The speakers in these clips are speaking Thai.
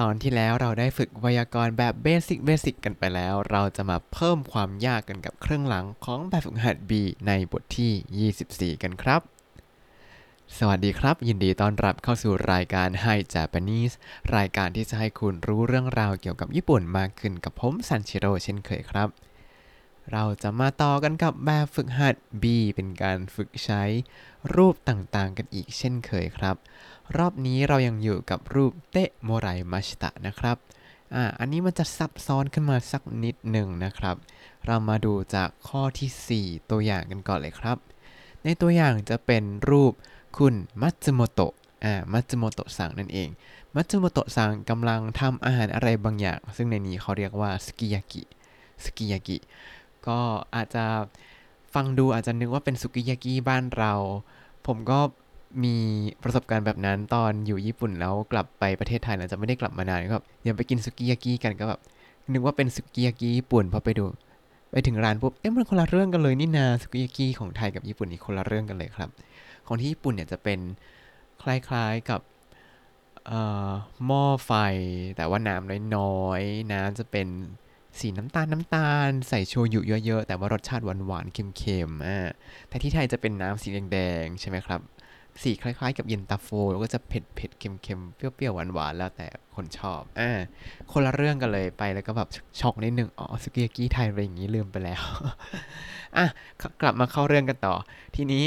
ตอนที่แล้วเราได้ฝึกไวยากรณ์แบบเบสิกเบสิกกันไปแล้ว เราจะมาเพิ่มความยากกันกับเครื่องหลังของแบบฝึกหัด B ในบทที่ 24 กันครับ สวัสดีครับ ยินดีต้อนรับเข้าสู่รายการ Hi Japanese รายการที่จะให้คุณรู้เรื่องราวเกี่ยวกับญี่ปุ่นมากขึ้นกับผมซันชิโร่เช่นเคยครับ เราจะมาต่อกันกับแบบฝึกหัด B เป็นการฝึกใช้รูปต่างๆ กันอีกเช่นเคยครับ รอบนี้เรายังอยู่กับรูปเตะโมไรมาชิตะนะครับ อ่า อันนี้มันจะซับซ้อนขึ้นมาสักนิดหนึ่งนะครับ เรามาดูจากข้อทีสี่ 4 ตัวอย่างกันก่อนเลยครับ ในตัวอย่างจะเป็นรูปคุณมัตสึโมโตะ อ่า มัตสึโมโตะสั่งนั่นเอง มัตสึโมโตะสั่งกำลังทำอาหารอะไรบางอย่าง ซึ่งในนี้เขาเรียกว่าสกิยากิ สกิยากิ ก็อาจจะฟังดูอาจจะนึกว่าเป็นสุกิยากิบ้านเรา ผมก็ มีประสบการณ์แบบนั้นตอนอยู่ญี่ปุ่นแล้วกลับไปประเทศไทยแล้วจะไม่ได้กลับมานานก็แบบยังไปกินสุกิยากิกันก็แบบนึกว่าเป็นสุกิยากิญี่ปุ่นพอไปดู ไปถึงร้านปุ๊บเอ๊ะมันคนละเรื่องกันเลยนี่นาสุกิยากิของไทยกับญี่ปุ่นนี่คนละเรื่องกันเลยครับ ของที่ญี่ปุ่นเนี่ยจะเป็นคล้ายๆกับอ่อหม้อไฟแต่ว่าน้ำน้อยๆน้ำจะเป็นสีน้ำตาลน้ำตาล ใส่โชยุเยอะๆแต่ว่ารสชาติหวานๆเค็มๆอ่าแต่ที่ไทยจะเป็นน้ำสีแดงๆใช่ไหมครับ สีคล้ายๆ กับเย็นตาโฟแล้วก็จะเผ็ดเผ็ดๆเค็มเค็มๆเปรี้ยวๆหวานๆแล้วแต่คนชอบอ่าคนละเรื่องกันเลยไปแล้วก็แบบช็อกนิดนึงอ๋อสุกิยากิไทยอะไรอย่างนี้ลืมไปแล้วอะกลับมาเข้าเรื่องกันต่อ ทีนี้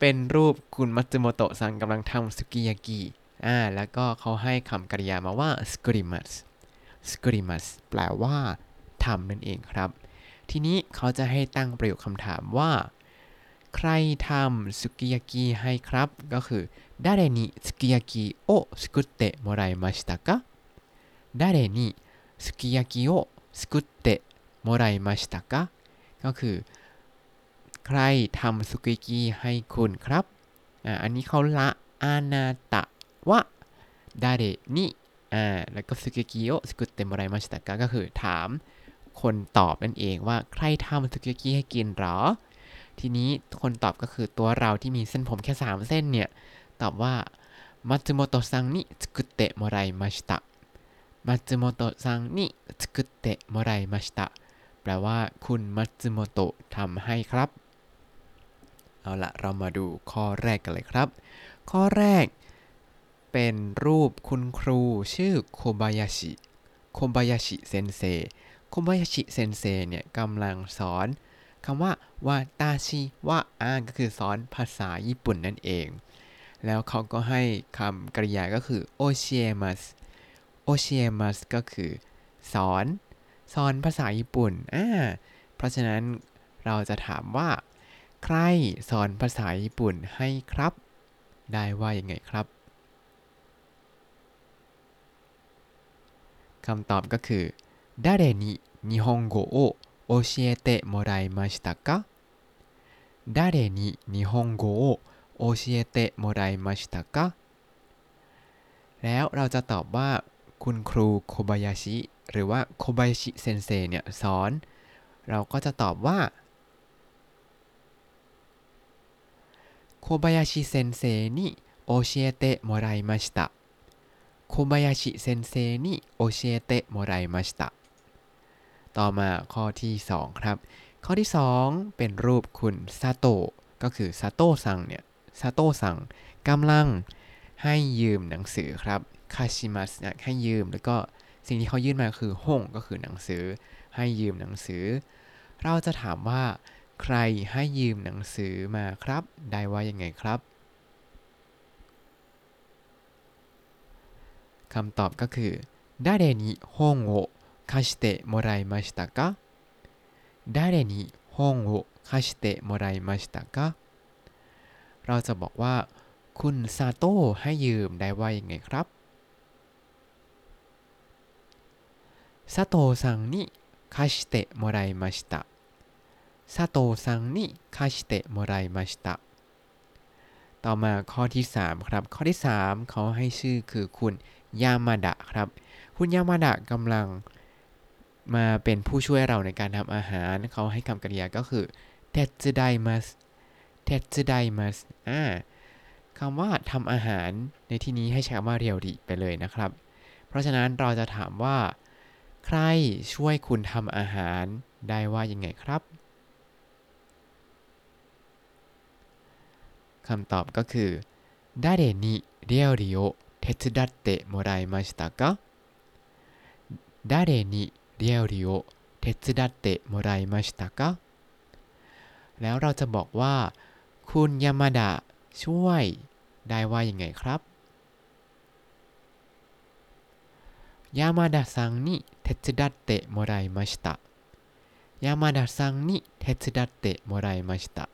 เป็นรูปคุณมัตสึโมโตะซังกำลังทำสุกิยากิอ่าแล้วก็เขาให้คำกริยามาว่าสกริมัสสกริมัสแปลว่าทำนั่นเองครับ ทีนี้เขาจะให้ตั้งประโยคคำถามว่า ใครทำสุกิยากิให้ครับ ก็คือ誰にすき焼きを作ってもらいましたか誰にすき焼きを作ってもらいましたかก็คือ ใครทำสุกิยากิให้คุณครับอ่าอันนี้เขาละอานาตะวะ誰にอ่าแล้วก็สุกิยากิโอสกุเตมไรมาชิตะกะก็คือถามคนตอบนั่นเองว่าใครทำสุกิยากิให้กินหรอ ทีนี้คนตอบก็คือตัวเราที่มีเส้นผมแค่ 3 เส้นเนี่ย ตอบว่ามัตสึโมโตะซังนิสกุเตะโมไรมาชิตะมัตสึโมโตะซังนิสกุเตะโมไรมาชิตะแปลว่าคุณมัตสึโมโตะทำให้ครับ เอาละเรามาดูข้อแรกกันเลยครับ ข้อแรกเป็นรูปคุณครูชื่อโคบายาชิ โคบายาชิเซนเซ โคบายาชิเซนเซเนี่ยกำลังสอน คำว่าวาตาชิวะอ่าก็คือสอนภาษาญี่ปุ่นนั่นเอง แล้วเขาก็ให้คำกริยาก็คือโอเชมัส โอเชมัสก็คือ สอน สอนภาษาญี่ปุ่น อ่า เพราะฉะนั้นเราจะถามว่า ใครสอนภาษาญี่ปุ่นให้ครับ ได้ว่ายังไงครับ คำตอบก็คือ誰に日本語を 教えてもらいましたか誰に日本語を教えてもらいましたかแล้วเราจะตอบว่า คุณครูโคบายาชิ หรือว่าโคบายาชิเซนเซเนี่ยสอน เราก็จะตอบว่า โคบายาชิเซนเซに教えてもらいましたโคบายาชิเซนเซに教えてもらいましたต่ ต่อมาข้อที่ 2 ครับ ข้อที่ 2 เป็นรูปคุณซาโตะก็คือ佐藤さん เนี่ย 佐藤さんกำลังให้ยืมหนังสือครับคาชิมัสเนี่ยให้ยืมแล้วก็สิ่งที่เขายื่นมาคือห้องก็คือหนังสือ ให้ยืมหนังสือ เราจะถามว่าใครให้ยืมหนังสือมาครับ ได้ว่ายังไงครับคำตอบก็คือได้เดนิฮงโอ 貸してもらいましたか誰に本を貸してもらいましたかเราจะบอกว่า คุณซาโต้ให้ยืมได้ว่ายังไงครับซาโตะซังに貸してもらいましたซาโตะซังに貸してもらいましたต่อมาข้อที่ 3 ครับ ข้อที่ 3 เขาให้ชื่อคือคุณยามาดะครับ คุณยามาดะกำลัง มาเป็นผู้ช่วยเราในการทำอาหาร เขาให้คำกริยาก็คือ手伝います 手伝います อ่าคำว่าทำอาหารในที่นี้ให้ใช้คำว่า料理 ไปเลยนะครับ เพราะฉะนั้นเราจะถามว่า ใครช่วยคุณทำอาหารได้ว่ายังไงครับคำตอบก็คือดาเรนิเรียวดิโอเทจดัตเตโมไราชิดเรนิ 料理を手伝ってもらいましたかแล้วเราจะบอกว่า คุณยามาดะช่วยได้ว่ายังไงครับยามาดะซังに手伝ってもらいましたยามาดะซังに手伝ってもらいました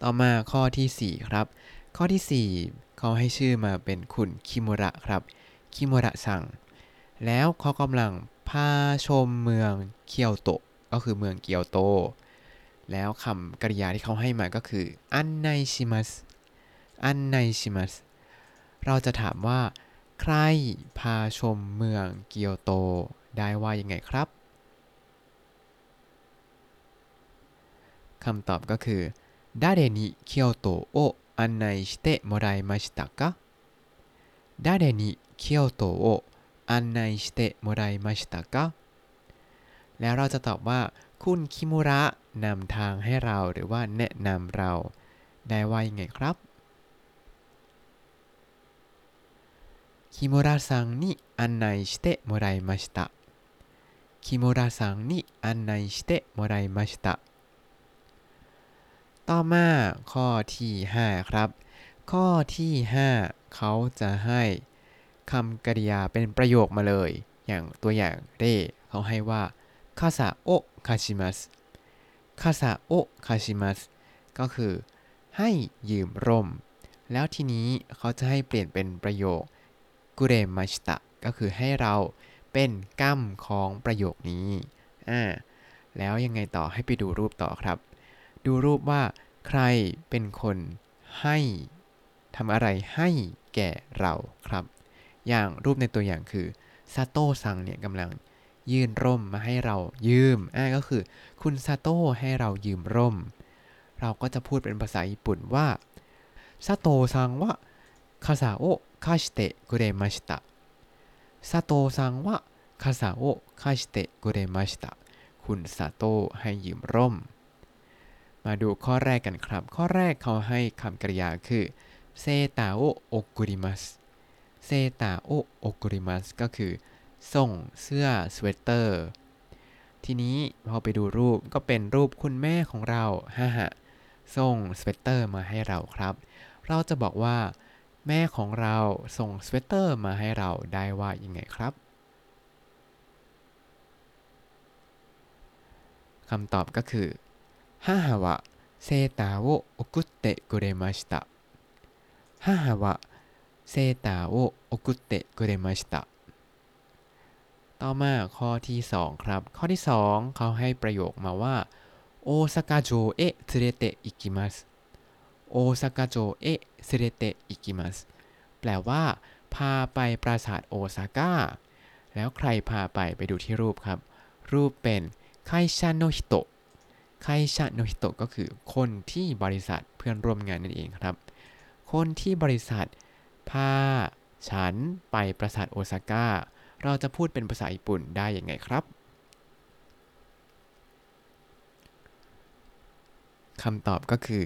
ต่อมาข้อที่ 4 ครับ ข้อที่ 4 เขาให้ชื่อมาเป็นคุณคิมุระครับ คิมุระซัง แล้วเขากำลังพาชมเมืองเคียวโตก็คือเมืองเกียวโต แล้วคำกริยาที่เขาให้มาก็คืออันไนชิมัสอันไนชิมัสเราจะถามว่า ใครพาชมเมืองเกียวโตได้ว่ายังไงครับคำตอบก็คือดาเรนิเกียวโตโอ案内してもらいましたか 誰に京都を 案内してもらいましたか แล้วเราจะตอบว่า คุณคิมุระนำทางให้เราหรือว่าแนะนำเรา ได้ว่ายังไงครับ木村さんに案内してもらいました 木村さんに案内してもらいましたต่อมาข้อที่ 5 ครับ ข้อที่ 5 เขาจะให้ คำกริยาเป็นประโยคมาเลย อย่างตัวอย่างเรเขาให้ว่าคาซาโอคาชิมัสคาซาโอคาชิมัสก็คือ ให้ยืมร่ม แล้วทีนี้เขาจะให้เปลี่ยนเป็นประโยคกุเรมาชิตะก็คือให้เราเป็นกั้มของประโยคนี้อ่าแล้วยังไงต่อให้ไปดูรูปต่อครับ ดูรูปว่าใครเป็นคนให้ทำอะไรให้แก่เราครับ อย่างรูปในตัวอย่างคือซาโต้ซังเนี่ยกำลังยื่นร่มมาให้เรายืมอ่าก็คือ คุณซาโต้ให้เรายืมร่ม เราก็จะพูดเป็นภาษาญี่ปุ่นว่าซาโต้ซังว่าคาซาโอคาชิเตะกุเรมาชิตะ佐藤さんは傘を貸してくれました คุณซาโต้ให้ยืมร่ม มาดูข้อแรกกันครับ ข้อแรกเขาให้คำกริยาคือセーターを送ります セーターを送ります ก็คือ ส่งเสื้อสเวตเตอร์ ทีนี้พอไปดูรูปก็เป็นรูปคุณแม่ของเราฮ่าฮะส่งสเวตเตอร์มาให้เราครับ เราจะบอกว่า แม่ของเราส่งสเวตเตอร์มาให้เราได้ว่ายังไงครับคำตอบก็คือฮ่าฮาวะเซตาโอโอกุตะกุเรมาชะฮ่าฮาวะ セーターを送ってくれましたต่อมาข้อที่2ครับ ข้อที่2เขาให้ประโยคมาว่าโอซากะโจเอะ連れて行きますโอซากะโจเอะ連れて行きますแปลว่า พาไปปราสาทโอซาก้า แล้วใครพาไปไปดูที่รูปครับ รูปเป็นไคชันโนฮิโตะไคชะโนฮิโตะก็คือคนที่บริษัทเพื่อนร่วมงานนั่นเองครับ คนที่บริษัท พาฉันไปปราสาทโอซาก้า เราจะพูดเป็นภาษาญี่ปุ่นได้ยังไงครับ คำตอบก็คือ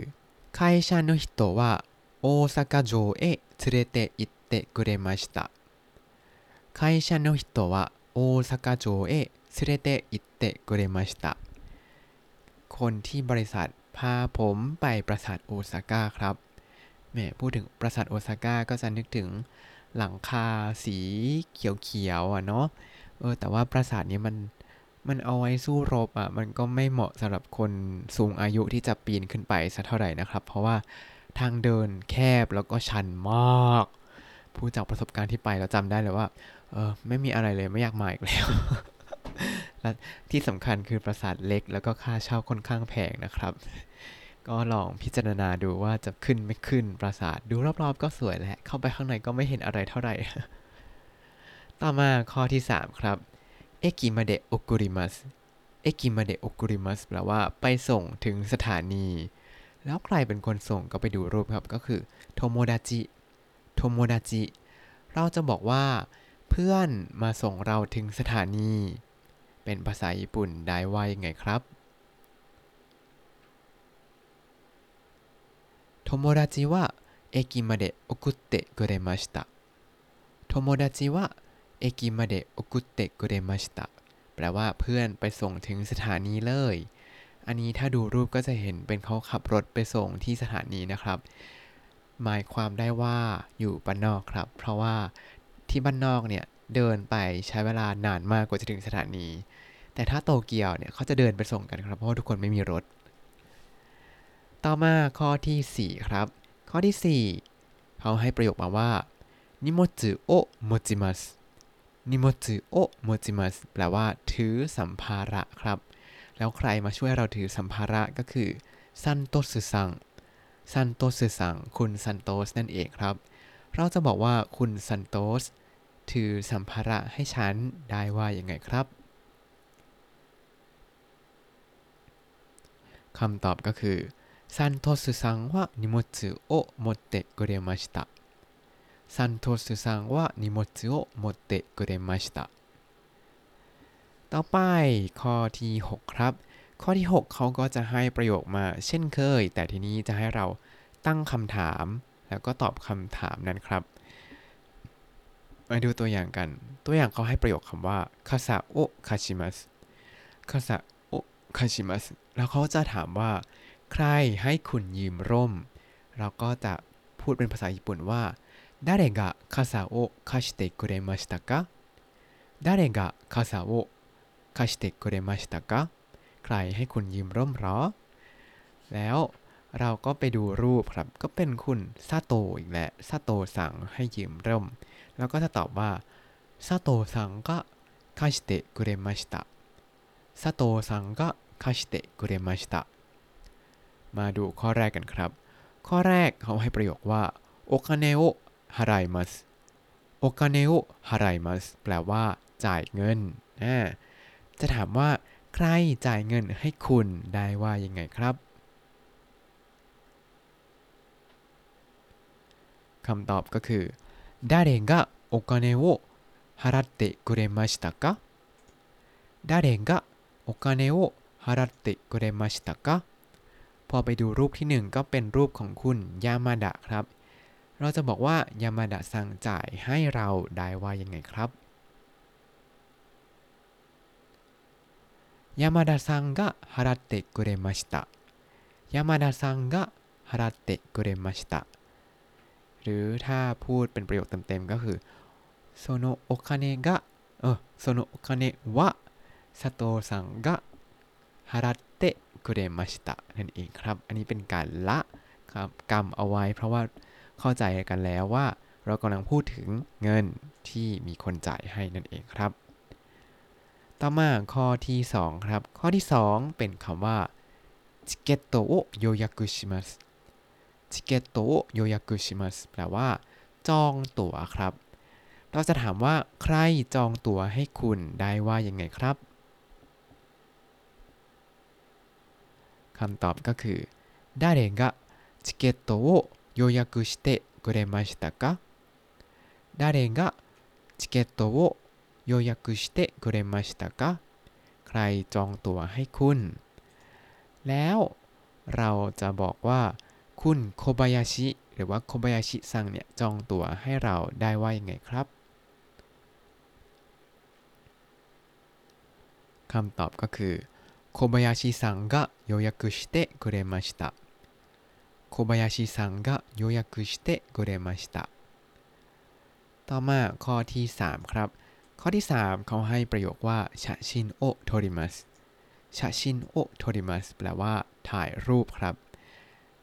会社の人は大阪城へ連れて行ってくれました会社の人は大阪城へ連れて行ってくれましたคนที่บริษัทพาผมไปปราสาทโอซาก้าครับแห มพูดถึงปราสาทโอซาก้าก็จะนึกถึงหลังคาสีเขียวๆอะเนาะเออแต่ว่าปราสาทนี้มันมันเอาไว้สู้รบอะมันก็ไม่เหมาะสำหรับคนสูงอายุที่จะปีนขึ้นไปสักเท่าไหร่นะครับ เพราะว่าทางเดินแคบแล้วก็ชันมากพูดจากประสบการณ์ที่ไปแล้วจำได้เลยว่าเออไม่มีอะไรเลยไม่อยากมาอีกแล้ว และที่สำคัญคือปราสาทเล็กแล้วก็ค่าเช่าค่อนข้างแพงนะครับ ก็ลองพิจารณาดูว่าจะขึ้นไม่ขึ้นปราสาท ดูรอบๆ ก็สวยแหละเข้าไปข้างในก็ไม่เห็นอะไรเท่าไหร่ ต่อมาข้อที่ 3 ครับเอกิมาเดะโอกุริมัสเอกิมาเดะโอกุริมัสแปลว่าไปส่งถึงสถานี แล้วใครเป็นคนส่งก็ไปดูรูปครับก็คือโทโมดาจิโทโมดาจิเราจะบอกว่า เพื่อนมาส่งเราถึงสถานี เป็นภาษาญี่ปุ่นได้ว่ายังไงครับ 友達は駅まで送ってくれました友達は駅まで送ってくれましたแปลว่าเพื่อนไปส่งถึงสถานีเลย อันนี้ถ้าดูรูปก็จะเห็นเป็นเขาขับรถไปส่งที่สถานีนะครับ หมายความได้ว่าอยู่บ้านนอกครับ เพราะว่าที่บ้านนอกเนี่ยเดินไปใช้เวลานานมากกว่าจะถึงสถานี แต่ถ้าโตเกียวเนี่ยเขาจะเดินไปส่งกันครับ เพราะว่าทุกคนไม่มีรถ ต่อมาข้อที่ 4 ครับ ข้อที่ 4 เขาให้ประโยคมาว่านิโมจุโอโมจิมัสนิโมจุโอโมจิมัสแปลว่า ถือสัมภาระครับ แล้วใครมาช่วยเราถือสัมภาระก็คือサントスさん サントスさん คุณซันโตสนั่นเองครับ เราจะบอกว่าคุณซันโตสถือสัมภาระให้ฉันได้ว่าอย่างไงครับคำตอบก็คือ サントスさんは荷物を持ってくれました サントスさんは荷物を持ってくれました ต่อไปข้อที่ 6 ครับ ข้อที่ 6 เขาก็จะให้ประโยคมาเช่นเคย แต่ทีนี้จะให้เราตั้งคำถาม แล้วก็ตอบคำถามนั้นครับ มาดูตัวอย่างกัน ตัวอย่างเขาให้ประโยคคำว่าคาซาโอคาชิมัสคาซาโอคาชิมัสแล้วเขาจะถามว่า ใครให้คุณยืมร่ม เราก็จะพูดเป็นภาษาญี่ปุ่นว่า誰が傘を貸してくれましたか誰が傘を貸してくれましたかใครให้คุณยืมร่มหรอ แล้วเราก็ไปดูรูปครับ ก็เป็นคุณซาโตอีกแหละซาโตสั่งให้ยืมร่ม แล้วก็จะตอบว่าซาโตสั่งก็貸してくれましたซาโตสั่งก็貸してくれましたมา ดูข้อแรกกันครับ ข้อแรกเขาให้ประโยคว่าโอคาเนโอฮารายมัสโอคาเนโอฮารายมัสแปลว่า จ่ายเงินอ่าจะถามว่าใครจ่ายเงินให้คุณได้ว่ายังไงครับคำตอบก็คือ誰がお金を払ってくれましたか誰がお金を払ってくれましたか พอไปดูรูปที่ 1 ก็เป็นรูปของคุณยามาดะครับ เราจะบอกว่ายามาดะสั่งจ่ายให้เราได้ว่ายังไงครับยามาดะซังก็ฮาระเตะกุเรมาชิตะ山田さんが払ってくれました หรือถ้าพูดเป็นประโยคเต็มๆก็คือโซโนโอคาเนะะออโซโนโอคาเนะวะซาโตะซังกะฮารั คุเดมัชตะนั่นเองครับ อันนี้เป็นการละครับกรรมเอาไว้ เพราะว่าเข้าใจกันแล้วว่า เรากำลังพูดถึงเงินที่มีคนจ่ายให้นั่นเองครับ ต่อมาข้อที่ 2 ครับ ข้อที่ 2 เป็นคำว่าชิเกตโตโโยยักุชิมัสชิเกตโตโโยยักุชิมัสแปลว่า จองตั๋วครับ เราจะถามว่าใครจองตั๋วให้คุณได้ว่ายังไงครับ คำตอบก็คือ誰がチケットを予約してくれましたか誰がチケットを予約してくれましたかใครจองตั๋วให้คุณ แล้วเราจะบอกว่า คุณโคบายาชิ หรือว่าโคบายาชิซังเนี่ยจองตั๋วให้เราได้ว่ายังไงครับคำตอบก็คือ 小林さんが予約してくれました小林さんが予約してくれましたต่อมาข้อที่ 3 ครับ ข้อที่ 3 เขาให้ประโยคว่าชะชินโอโทริมัสชะชินโอโทริมัสแปลว่า ถ่ายรูปครับ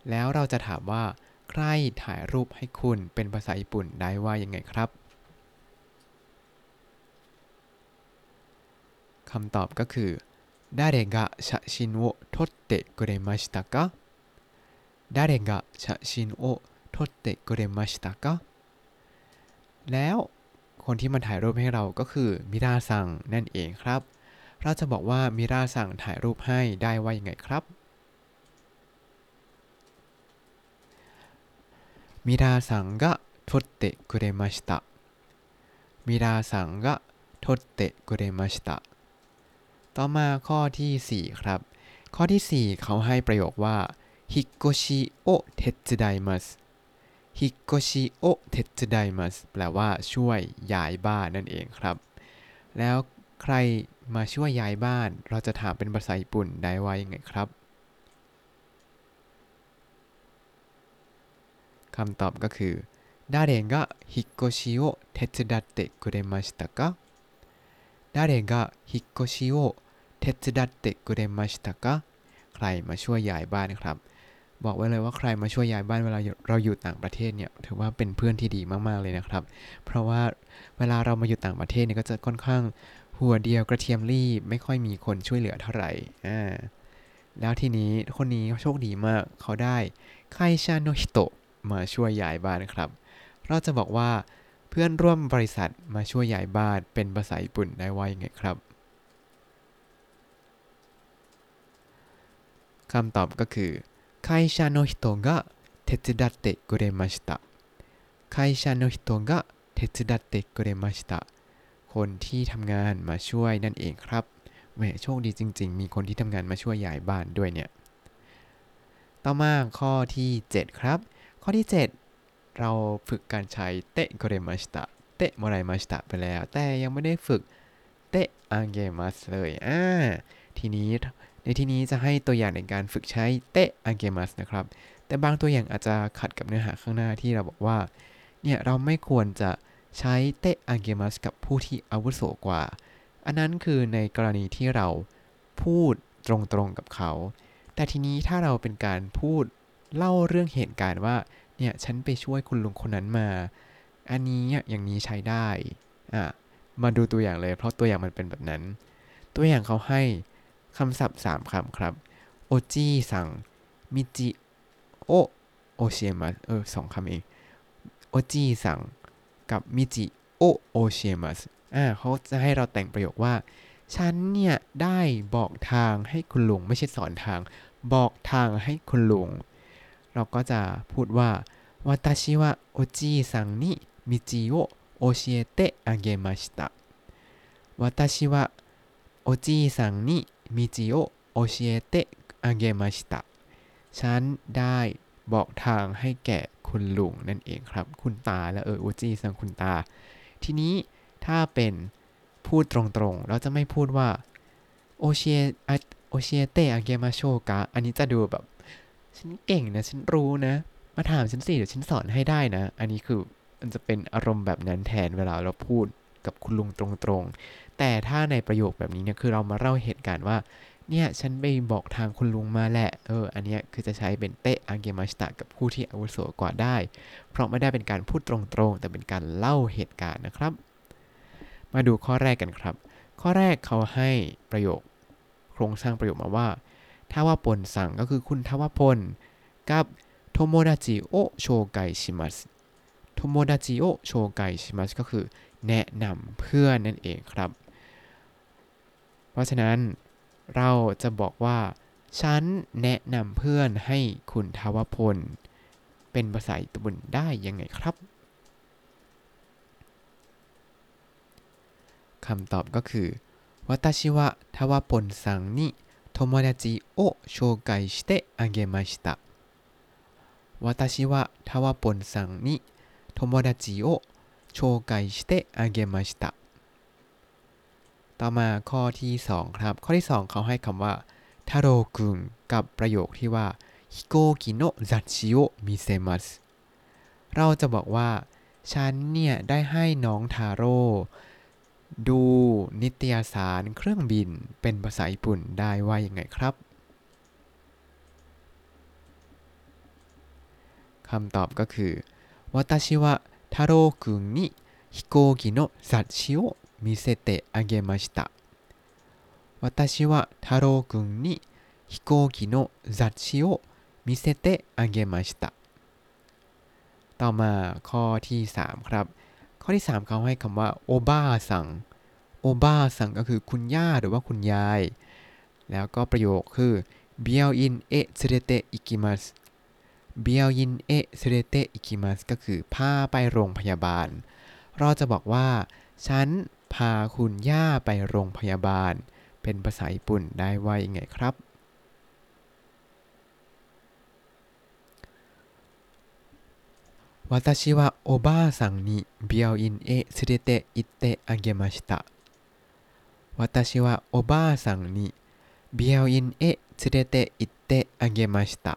แล้วเราจะถามว่า ใครถ่ายรูปให้คุณเป็นภาษาญี่ปุ่นได้ว่ายังไงครับคำตอบก็คือ 誰が写真を撮ってくれましたか誰が写真を撮ってくれましたかแล้วคนที่มาถ่ายรูปให้เราก็คือมิราซังนั่นเองครับ เราจะบอกว่ามิราซังถ่ายรูปให้ได้ว่ายังไงครับมิราซังが撮ってくれました มิราซังกะโทเตะกุเรมาชิ ต่อมาข้อที่ 4 ครับ ข้อที่ 4 เขาให้ประโยคว่า引っ越しを手伝います 引っ越しを手伝います แปลว่าช่วยย้ายบ้านนั่นเองครับ แล้วใครมาช่วยย้ายบ้าน เราจะถามเป็นภาษาญี่ปุ่นได้ว่ายังไงครับคำตอบก็คือ誰が引っ越しを手伝ってくれましたか 誰が引っ越しを手伝ってくれましたかใครมาช่วยย้ายบ้านครับ บอกไว้เลยว่าใครมาช่วยย้ายบ้านเวลาเราอยู่ต่างประเทศเนี่ยถือว่าเป็นเพื่อนที่ดีมากๆเลยนะครับ เพราะว่าเวลาเรามาอยู่ต่างประเทศเนี่ยก็จะค่อนข้างหัวเดียวกระเทียมลีบไม่ค่อยมีคนช่วยเหลือเท่าไหร่อ่าแล้วทีนี้คนนี้โชคดีมากเขาได้ไคชาโนฮิโตะมาช่วยย้ายบ้านครับ เราจะบอกว่าเพื่อนร่วมบริษัทมาช่วยย้ายบ้านเป็นภาษาญี่ปุ่นได้ว่ายังไงครับ คำตอบก็คือ会社の人が手伝ってくれました会社の人が手伝ってくれましたคนที่ทำงานมาช่วยนั่นเองครับแหมโชคดีจริง ๆ มีคนที่ทำงานมาช่วยย้ายบ้านด้วยเนี่ย ต่อมาข้อที่ 7 ครับ ข้อที่ 7 เราฝึกการใช้เตะโกเรมาชิตะเตะโมไรมาชิตะไปแล้ว แต่ยังไม่ได้ฝึกเตะอังเกมัสเลยอ่า ทีนี้ในที่นี้จะให้ตัวอย่างในการฝึกใช้เตะอังเกมัสนะครับ แต่บางตัวอย่างอาจจะขัดกับเนื้อหาข้างหน้าที่เราบอกว่า เนี่ยเราไม่ควรจะใช้เตะอังเกมัสกับผู้ที่อาวุโสกว่า อันนั้นคือในกรณีที่เราพูดตรงๆกับเขา แต่ทีนี้ถ้าเราเป็นการพูดเล่าเรื่องเหตุการณ์ว่า เนี่ยฉันไปช่วยคุณลุงคนนั้นมา อันนี้อย่างนี้ใช้ได้ อะ มาดูตัวอย่างเลย เพราะตัวอย่างมันเป็นแบบนั้น ตัวอย่างเขาให้ คำศัพท์ 3คำครับโอจิสังมิจิโอโอเชียมัสเออสองคำเองโอจิสังกับมิจิโอโอเชียมัสอ่าเขาจะให้เราแต่งประโยคว่า ฉันเนี่ย ได้บอกทางให้คุณลุง ไม่ใช่สอนทาง บอกทางให้คุณลุง เราก็จะพูดว่าวาตาชิวะโอจิสังนิมิจิโอโอเชียเตะอเกมาชิตะวาตาชิวะโอจิสังนิ มิจิโอโอเชเตะอาเกมาชิตะฉันได้บอกทางให้แก่คุณลุงนั่นเองครับ คุณตาและเอออุจิซังคุณตา ทีนี้ถ้าเป็นพูดตรงๆ เราจะไม่พูดว่าโอเชียโอเชียเตะอาเกมาโชกะ อันนี้จะดูแบบ ฉันเก่งนะ ฉันรู้นะ มาถามฉันสิ เดี๋ยวฉันสอนให้ได้นะ อันนี้คือมันจะเป็นอารมณ์แบบนั้นแทนเวลาเราพูด กับคุณลุงตรงๆ แต่ถ้าในประโยคแบบนี้เนี่ยคือเรามาเล่าเหตุการณ์ว่าเนี่ยฉันไปบอกทางคุณลุงมาแหละ เออ อันนี้คือจะใช้เป็นเตะอังเกมาสตะกับผู้ที่อาวุโสกว่าได้ เพราะไม่ได้เป็นการพูดตรงๆ แต่เป็นการเล่าเหตุการณ์นะครับ มาดูข้อแรกกันครับ ข้อแรกเขาให้ประโยค โครงสร้างประโยคมาว่าทาวาปนสั่งก็คือคุณทาวาปนกับโทโมดาจิโอโชไกชิมัสโทโมดาจิโอโชไกชิมัสก็คือ แนะนำเพื่อนนั่นเองครับ เพราะฉะนั้นเราจะบอกว่า ฉันแนะนำเพื่อนให้คุณทวพล เป็นภาษาอิตาลีได้ยังไงครับคำตอบก็คือวาตาชิวะทวพลสังนิโทโมดาจิโอโชไกชิเตอะเกมาชิตะวาตาชิวะทวพลสังนิโทโมดาจิโอ โชไกชิเตะอเกมาชิตะต่อมาข้อที่ 2 ครับ ข้อที่ 2 เขาให้คำว่าทาโรคุนกับประโยคที่ว่าฮิโกกิโนะจัชิโอมิเซมัสเราจะบอกว่า ฉันเนี่ย ได้ให้น้องทาโร่ดูนิตยสารเครื่องบินเป็นภาษาญี่ปุ่นได้ว่ายังไงครับคำตอบก็คือวาตาชิวะ 太郎くんに飛行機の雑誌を見せてあげました私は太郎くんに飛行機の雑誌を見せてあげましたต่อมาข้อที่3ครับ ข้อที่ 3 เขาให้คำว่าโอบ้าสังโอบ้าสังก็คือคุณย่าหรือว่าคุณยาย แล้วก็ประโยคคือเบียวอินเอะเซเรเตอิกิมัส เบียวยินเอะเเรเตอิคิมัสก็คือพาไปโรงพยาบาล เราจะบอกว่า ฉันพาคุณย่าไปโรงพยาบาล เป็นภาษาญี่ปุ่นได้ว่ายังไงครับ 私はおばあさんに病院へ連れて行ってあげました 私はおばあさんに病院へ連れて行ってあげました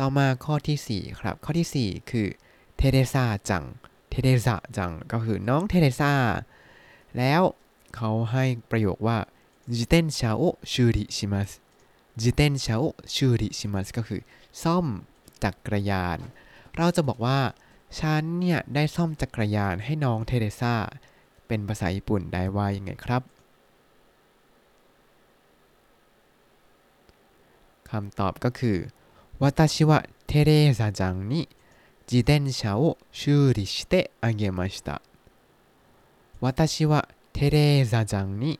ต่อมาข้อที่ 4 ครับ ข้อที่ 4 คือเทเรซาจัง เทเรซาจังก็คือน้องเทเรซาแล้วเขาให้ประโยคว่า自転車を修理しますจิเตนชาโอชูริชิมัสก็คือ ซ่อมจักรยาน เราจะบอกว่า ฉันเนี่ย ได้ซ่อมจักรยานให้น้องเทเรซาเป็นภาษาญี่ปุ่นได้ว่ายังไงครับคำตอบก็คือ 私はテレーザちゃんに自転車を修理してあげました私はテレーザちゃんに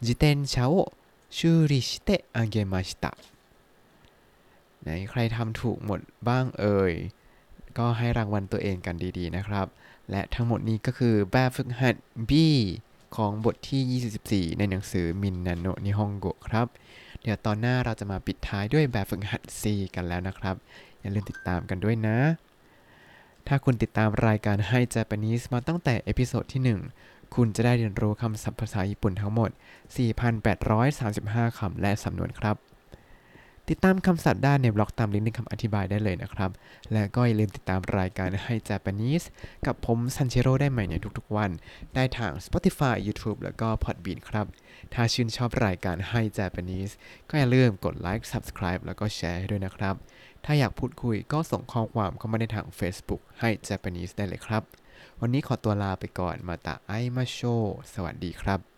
自転車を修理してあげましたไหนใครทำถูกหมดบ้างเอ่ย ก็ให้รางวัลตัวเองกันดีๆนะครับ และทั้งหมดนี้ก็คือแบบฝึกหัด B ของบทที่ 24 ในหนังสือมินนาโนะนิฮงโกะครับ เดี๋ยวตอนหน้าเราจะมาปิดท้ายด้วยแบบฝึกหัด C กันแล้วนะครับ อย่าลืมติดตามกันด้วยนะ ถ้าคุณติดตามรายการให้ Japanese มาตั้งแต่ episode ที่ 1 คุณจะได้เรียนรู้คำศัพท์ภาษาญี่ปุ่นทั้งหมด 4,835 คำและสำนวนครับ ติดตามคำศัพท์ได้ในบล็อกตามลิงก์ในคำอธิบายได้เลยนะครับ และก็อย่าลืมติดตามรายการให้ Japanese กับผมซันเชโร่ได้ใหม่ในทุกๆวัน ได้ทาง Spotify YouTube แล้วก็ Podbean ครับ ถ้าชื่นชอบรายการให้ Japanese ก็อย่าลืมกดไลค์ Subscribe แล้วก็แชร์ให้ด้วยนะครับ ถ้าอยากพูดคุยก็ส่งข้อความเข้ามาในทาง Facebook ให้ Japanese ได้เลยครับ วันนี้ขอตัวลาไปก่อนมาตาไอมาโช สวัสดีครับ